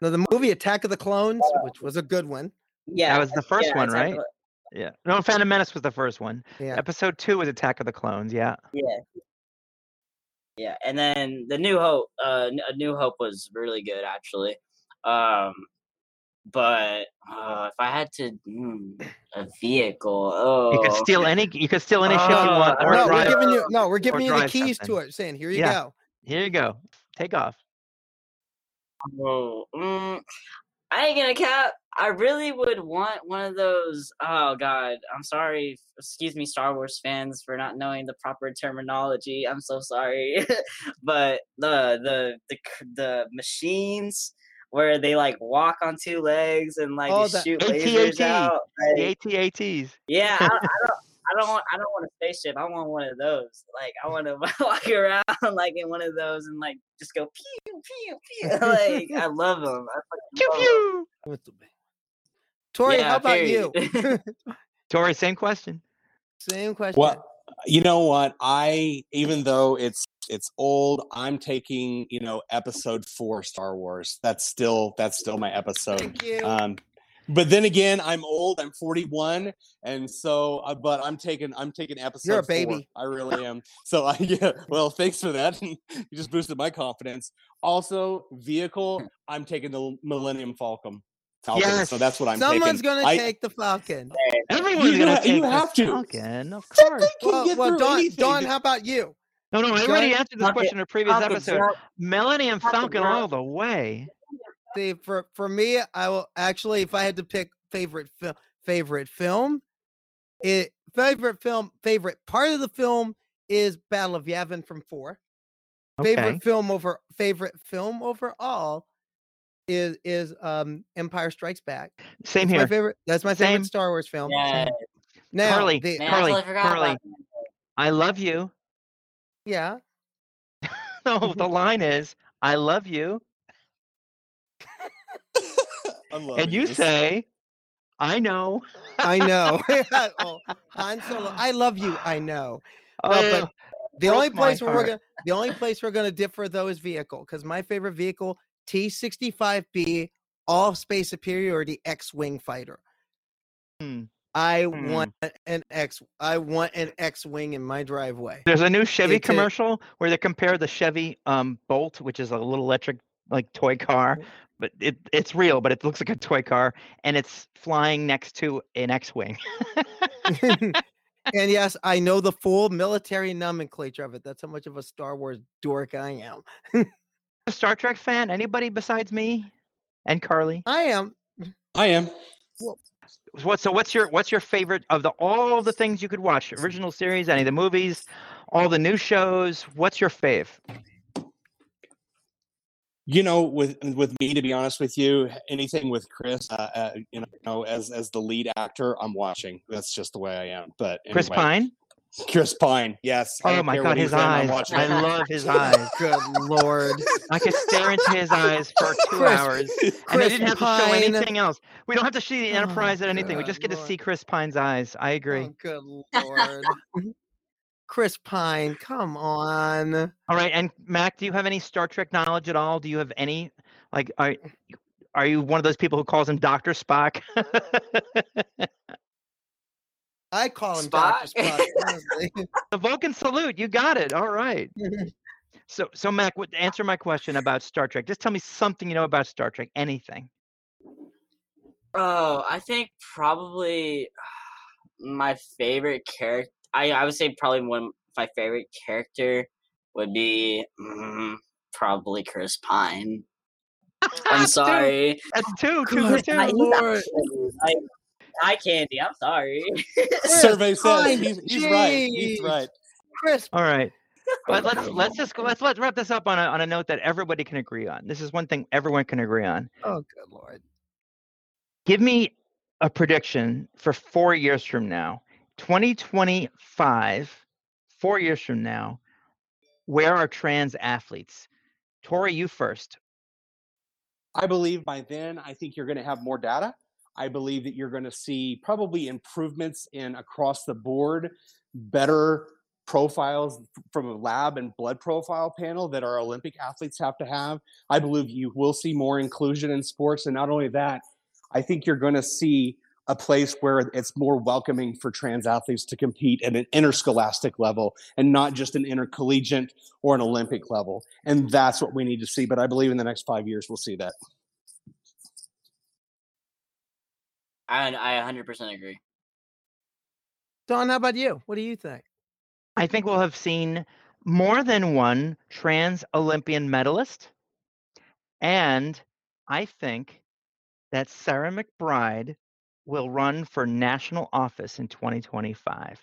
Now, the movie Attack of the Clones, which was a good one. Yeah, That was the first yeah, one, Attack right? Yeah. No, Phantom Menace was the first one. Yeah. Episode two was Attack of the Clones. Yeah. Yeah. Yeah, and then the New Hope, uh, N- A New Hope was really good actually. Um, but uh, if I had to, mm, a vehicle, oh, You could steal any. You could steal any ship you want, Uh, or no, drive. we're giving you no, we're giving you the keys something. to it, saying, here you Yeah. go. Here you go. Take off. Oh, mm, I ain't gonna cap. I really would want one of those. Oh God, I'm sorry. Excuse me, Star Wars fans, for not knowing the proper terminology. I'm so sorry. but the the the the machines where they like walk on two legs and like Oh, they the shoot lasers AT-AT. out. like- The AT-ATs. yeah, I, I don't. I don't want. I don't want a spaceship. I want one of those. Like I want to walk around like in one of those and like just go pew pew pew. Like I love them. I Pew pew. What's Tori, Yeah, how about you? Tori, same question. Same question. Well, you know what? I even though it's it's old, I'm taking you know episode four Star Wars. That's still that's still my episode. Thank you. Um, but then again, I'm old. I'm 41, and so uh, but I'm taking I'm taking episode. You're a four. baby. I really am. So I yeah. Well, thanks for that. you just boosted my confidence. Also, vehicle. I'm taking the Millennium Falcon. Falcon. So that's what I'm saying. Someone's taking. gonna I- take the Falcon. Everyone's You gonna ha- you take the have to. Falcon, of That course. thing can Well, get well through Dawn. Dawn, how about you? No, no, I already answered this question in a previous Falcon episode. drop- Millennium Falcon Falcon all the way. See, for for me, I will actually, if I had to pick favorite film, favorite film, it favorite film, favorite part of the film is Battle of Yavin from four. Okay. Favorite film over favorite film overall is is um Empire Strikes Back. Same That's my here. favorite. That's my Same. favorite Star Wars film. Yeah, Now, Carly, the- man, Carly, I totally Carly. I love you. yeah, No, the line is, I love you. And you this. say, I know. I know. oh, Han Solo, I love you. I know. Oh, but the only place where we're gonna the only place we're gonna differ though is vehicle because my favorite vehicle T65B all space superiority X-wing fighter. Hmm. I Hmm. want an X. I want an X-wing in my driveway. There's a new Chevy It's commercial where they compare the Chevy um, Bolt, which is a little electric like toy car, but it, it's real, but it looks like a toy car, and it's flying next to an X-wing. and yes, I know the full military nomenclature of it. That's how much of a Star Wars dork I am. A Star Trek fan? Anybody besides me and Carly? I am. I am. What? So what's your what's your favorite of the all the things you could watch? Original series, any of the movies, all the new shows. What's your fave? You know, with with me, to be honest with you, anything with Chris, uh, uh, you know, as as the lead actor, I'm watching. That's just the way I am. But Chris Pine. Chris Pine, yes. I Oh my God, his he's in, I'm eyes! I love his eyes. Good lord. I could stare into his eyes for two Chris- hours, and I Chris didn't have to show anything else. We don't have to see the Oh, Enterprise at anything. We just get to see Chris Pine's eyes. I agree. Oh, good lord. Chris Pine, come on. All right, and Mack, do you have any Star Trek knowledge at all? Do you have any like are are you one of those people who calls him Doctor Spock? I call him Dr. Spock? Spock. the Vulcan salute. You got it. All right. So so Mack, what, answer my question about Star Trek. Just tell me something you know about Star Trek. Anything. Oh, I think probably my favorite character. I I would say probably one of my favorite character would be mm, probably Chris Pine. I'm sorry. That's two, two for two. I- Lord. actually, like, Eye candy. I'm sorry. Survey Pine, says he's, he's right. He's right. Chris, All right. But let's let's just go, let's let's wrap this up on a on a note that everybody can agree on. This is one thing everyone can agree on. oh good lord. Give me a prediction for four years from now, 2025, four years from now, where are trans athletes? Tori, you first. I believe by then, I think you're going to have more data. I believe that you're going to see probably improvements in across the board, better profiles from a lab and blood profile panel that our Olympic athletes have to have. I believe you will see more inclusion in sports. And not only that, I think you're going to see a place where it's more welcoming for trans athletes to compete at an interscholastic level and not just an intercollegiate or an Olympic level. And that's what we need to see. But I believe in the next five years, we'll see that. I I 100% agree. Dawn, how about you? What do you think? I think we'll have seen more than one trans Olympian medalist. And I think that Sarah McBride will run for national office in 2025.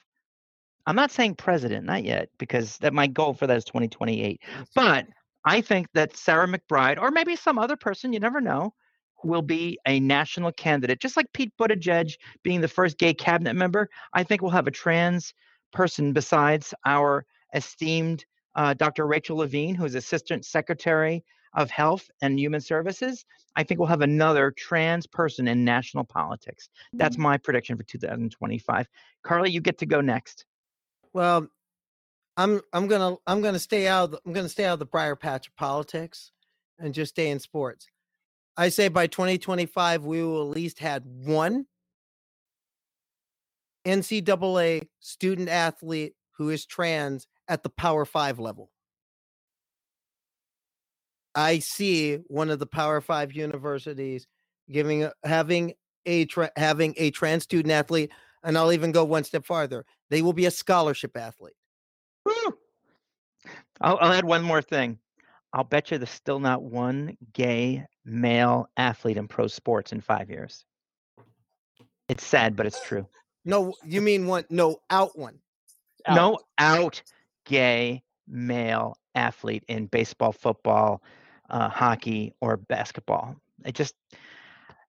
I'm not saying president, not yet, because that my goal for that is 2028. But I think that Sarah McBride, or maybe some other person, you never know, will be a national candidate. Just like Pete Buttigieg being the first gay cabinet member, I think we'll have a trans person besides our esteemed uh, Dr. Rachel Levine, who is Assistant Secretary of Health and Human Services. I think we'll have another trans person in national politics. That's my prediction for 2025. Carly, you get to go next. Well, I'm I'm gonna I'm gonna stay out I'm gonna stay out of the briar patch of politics and just stay in sports. I say by 2025 we will at least had one NCAA student athlete who is trans at the Power Five level. I see one of the Power Five universities giving having a tra- having a trans student athlete, and I'll even go one step farther. They will be a scholarship athlete. I'll, I'll add one more thing. I'll bet you there's still not one gay male athlete in pro sports in five years. It's sad, but it's true. No, you mean one? No, out one. Out. No out gay male athlete in baseball, football, uh, hockey, or basketball. They just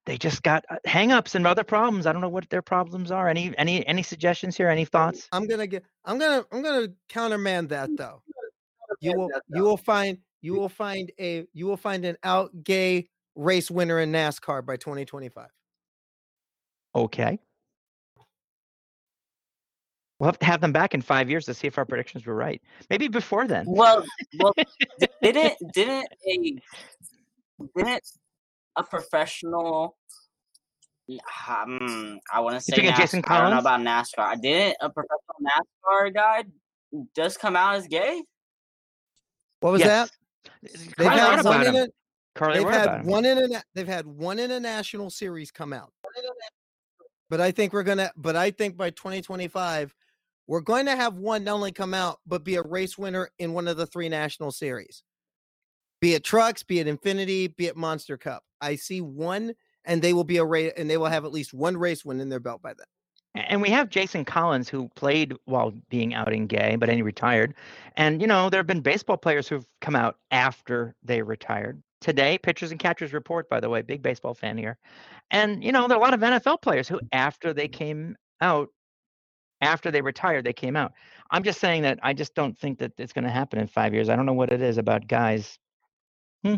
they just got uh, hangups and other problems. I don't know what their problems are. Any any any suggestions here? Any thoughts? I'm gonna get. I'm gonna. I'm gonna countermand that though. You will. You will find. You will find a. You will find an out gay race winner in NASCAR by 2025. Okay. We'll have to have them back in five years to see if our predictions were right. Maybe before then. Well, well, didn't didn't a didn't a professional? Um, I want to say thinking Jason NASCAR. I don't know about NASCAR. Didn't a professional NASCAR guy just come out as gay? What was that? They've had one in a. They've had one in a. They've had one in a national series come out. But I think we're gonna. But I think by 2025, we're going to have one not only come out but be a race winner in one of the three national series. Be it trucks, be it Xfinity, be it Monster Cup. I see one, and they will be a race, and they will have at least one race win in their belt by then. And we have Jason Collins, who played while being out in gay, but then he retired. And, you know, there have been baseball players who've come out after they retired. Today, Pitchers and Catchers Report, by the way, big baseball fan here. And, you know, there are a lot of NFL players who, after they came out, after they retired, they came out. I'm just saying that I just don't think that it's going to happen in five years. I don't know what it is about guys. Hmm.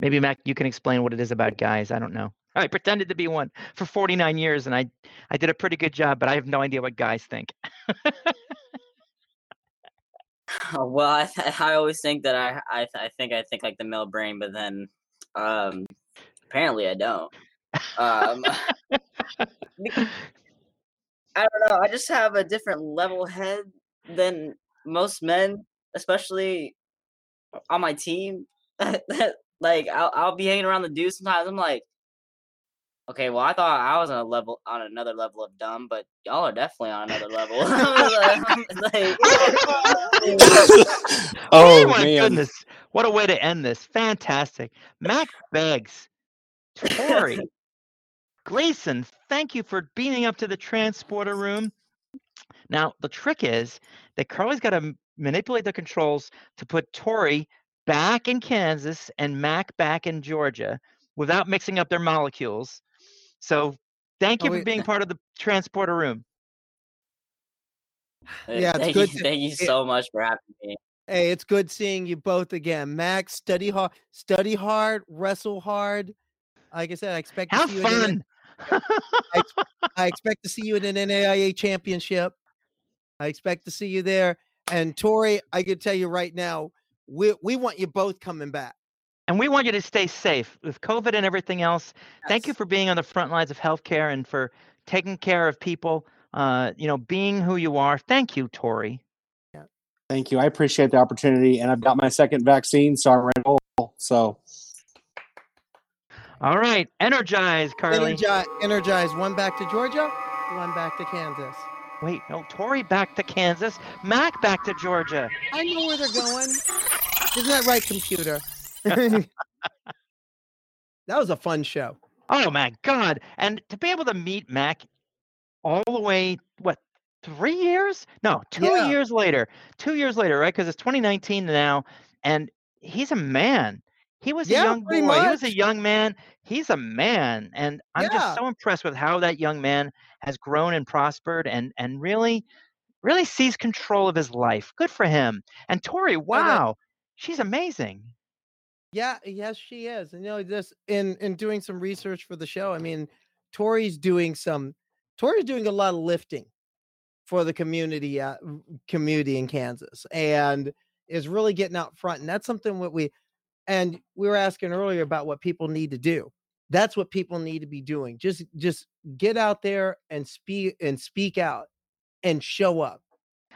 Maybe, Mack, you can explain what it is about guys. I don't know. I pretended to be one for 49 years, and I I did a pretty good job, but I have no idea what guys think. well, I I always think that I I, I think I think like the male brain, but then um apparently I don't. Um, I don't know. I just have a different level head than most men, especially on my team. like I'll, I'll be hanging around the dudes sometimes. I'm like, Okay, well, I thought I was on a level on another level of dumb, but y'all are definitely on another level. Like- oh, oh my man. goodness. What a way to end this. Fantastic. Mack Beggs, Tori, Gleason, thank you for beaming up to the transporter room. Now, the trick is that Carly's got to manipulate the controls to put Tori back in Kansas and Mack back in Georgia without mixing up their molecules. So, thank Oh, you for wait. being part of the transporter room. Yeah, it's thank good You, to- thank you it- so much for having me. Hey, it's good seeing you both again. Max, study hard, study hard, wrestle hard. Like I said, I expect to Have see you in an, fun. I expect to see you in an NAIA championship. I expect to see you there. And Tori, I can tell you right now, we we want you both coming back. And we want you to stay safe with COVID and everything else. Thank you for being on the front lines of healthcare and for taking care of people. Uh, you know, being who you are. Thank you, Tori. Thank you. I appreciate the opportunity, and I've got my second vaccine, so I'm ready. So All right, energize, Carly. Energize, energize. One back to Georgia, one back to Kansas. Wait, no, Tori back to Kansas, Mack back to Georgia. I know where they're going. Isn't that right, computer? that was a fun show. Oh my God! And to be able to meet Mack all the way, what, three years? No, two Yeah. years later. Two years later, right? Because it's 2019 now, and he's a man. He was Yeah, a young boy. pretty He was a young man. He's a man, and I'm Yeah. just so impressed with how that young man has grown and prospered, and and really, really sees control of his life. Good for him. And Tori, wow, she's amazing. Yeah, yes, she is. And you know, just in in doing some research for the show, I mean, Tori's doing some Tori's doing a lot of lifting for the community uh, community in Kansas and is really getting out front. And that's something what we and we were asking earlier about what people need to do. That's what people need to be doing. Just just get out there and speak and speak out and show up.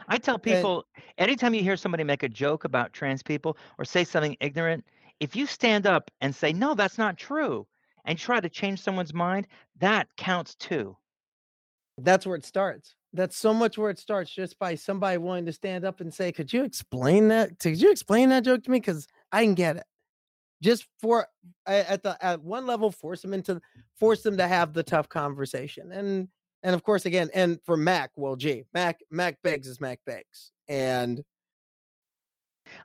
I tell And- people anytime you hear somebody make a joke about trans people or say something ignorant, if you stand up and say, no, that's not true, and try to change someone's mind, that counts too. That's where it starts. That's so much where it starts just by somebody wanting to stand up and say, Could you explain that? Could you explain that joke to me? Because I can get it. Just for at the at one level, force them into force them to have the tough conversation. And and of course, again, and for Mack, well, gee, Mack Mack Beggs is Mack Beggs, And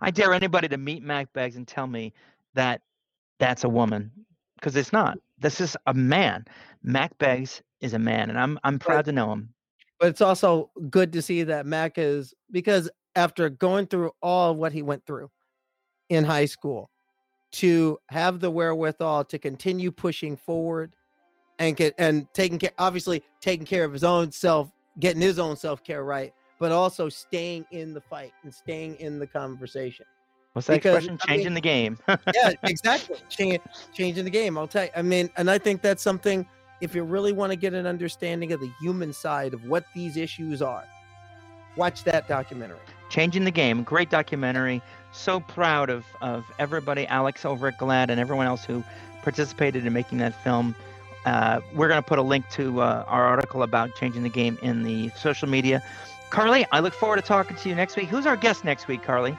I dare anybody to meet Mack Beggs and tell me that that's a woman because it's not. This is a man. Mack Beggs is a man, and I'm I'm proud to know him. but it's also good to see that Mack is because after going through all of what he went through in high school, to have the wherewithal to continue pushing forward and get and taking care, obviously taking care of his own self, getting his own self care right, but also staying in the fight and staying in the conversation. What's that Because, expression? I mean- Changing the game. yeah, exactly. Change, changing the game. I'll tell you. I mean, and I think that's something. If you really want to get an understanding of the human side of what these issues are, watch that documentary. Changing the Game, great documentary. So proud of of everybody, Alex over at GLAAD, and everyone else who participated in making that film. Uh, we're going to put a link to uh, our article about changing the game in the social media. Carly, I look forward to talking to you next week. Who's our guest next week, Carly?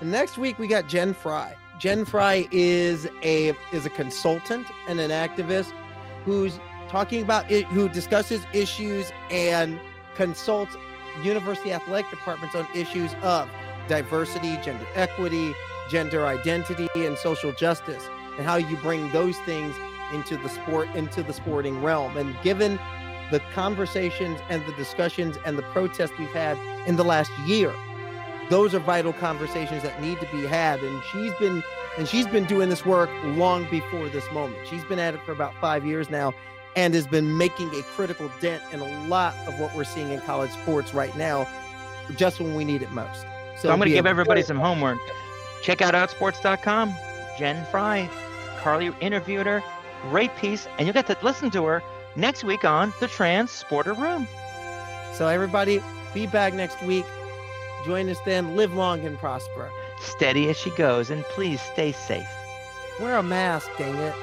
Next week we got Jen Fry. Jen Fry is a is a consultant and an activist who's talking about it, who discusses issues and consults university athletic departments on issues of diversity, gender equity, gender identity, and social justice, and how you bring those things into the sport into the sporting realm. And given the conversations and the discussions and the protests we've had in the last year, those are vital conversations that need to be had. And she's been and she's been doing this work long before this moment. She's been at it for about five years now and has been making a critical dent in a lot of what we're seeing in college sports right now, just when we need it most. So I'm going to give everybody some homework. Check out outsports.com. Jen Fry, Carly interviewed her. Great piece. And you'll get to listen to her next week on the Transporter Room. So everybody, be back next week. Join us then. Live long and prosper. Steady as she goes, and please stay safe. Wear a mask, dang it.